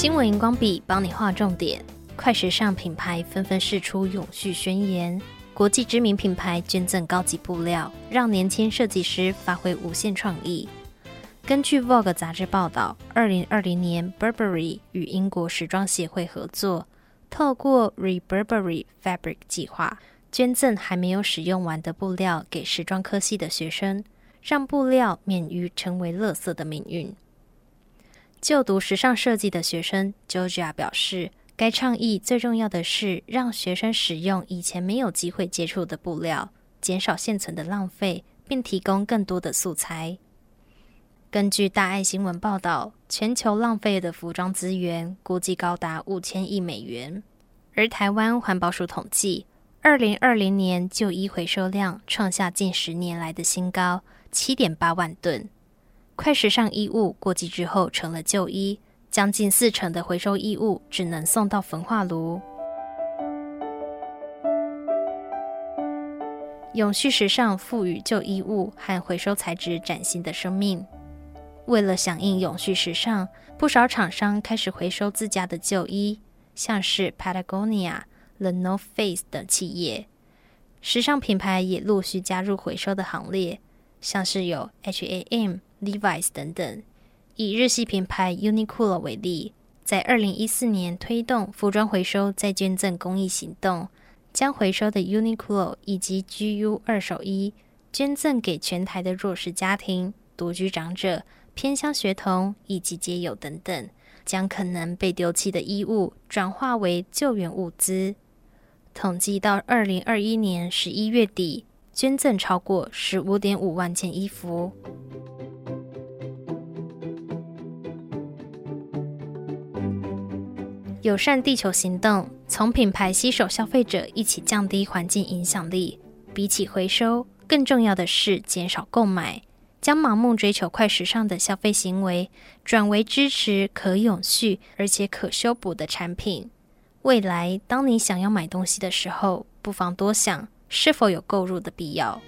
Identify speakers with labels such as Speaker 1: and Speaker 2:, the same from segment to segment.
Speaker 1: 新闻荧光笔帮你画重点，快时尚品牌纷纷释出永续宣言，国际知名品牌捐赠高级布料，让年轻设计师发挥无限创意。根据 Vogue 杂志报道，二零二零年 Burberry 与英国时装协会合作，透过 Reburberry Fabric 计划，捐赠还没有使用完的布料给时装科系的学生，让布料免于成为垃圾的命运。就读时尚设计的学生 Georgia 表示，该倡议最重要的是让学生使用以前没有机会接触的布料，减少现存的浪费，并提供更多的素材。根据大爱新闻报道，全球浪费的服装资源估计高达五千亿美元，而台湾环保署统计，二零二零年旧衣回收量创下近十年来的新高，七点八万吨。快时尚衣物过季之后成了旧衣，将近四成的回收衣物只能送到焚化炉。永续时尚赋予旧衣物和回收材质崭新的生命。为了响应永续时尚，不少厂商开始回收自家的旧衣，像是 Patagonia、The North Face 等企业。时尚品牌也陆续加入回收的行列，像是有 H A M。Levi's 等等，以日系品牌 Uniqlo 为例，在二零一四年推动服装回收再捐赠公益行动，将回收的 Uniqlo 以及 GU 二手衣捐赠给全台的弱势家庭、独居长者、偏乡学童以及街友等等，将可能被丢弃的衣物转化为救援物资。统计到二零二一年十一月底，捐赠超过十五点五万件衣服。友善地球行动，从品牌携手消费者一起降低环境影响力。比起回收，更重要的是减少购买，将盲目追求快时尚的消费行为转为支持可永续而且可修补的产品。未来，当你想要买东西的时候，不妨多想是否有购入的必要。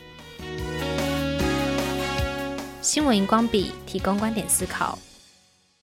Speaker 1: 新闻荧光笔提供观点思考。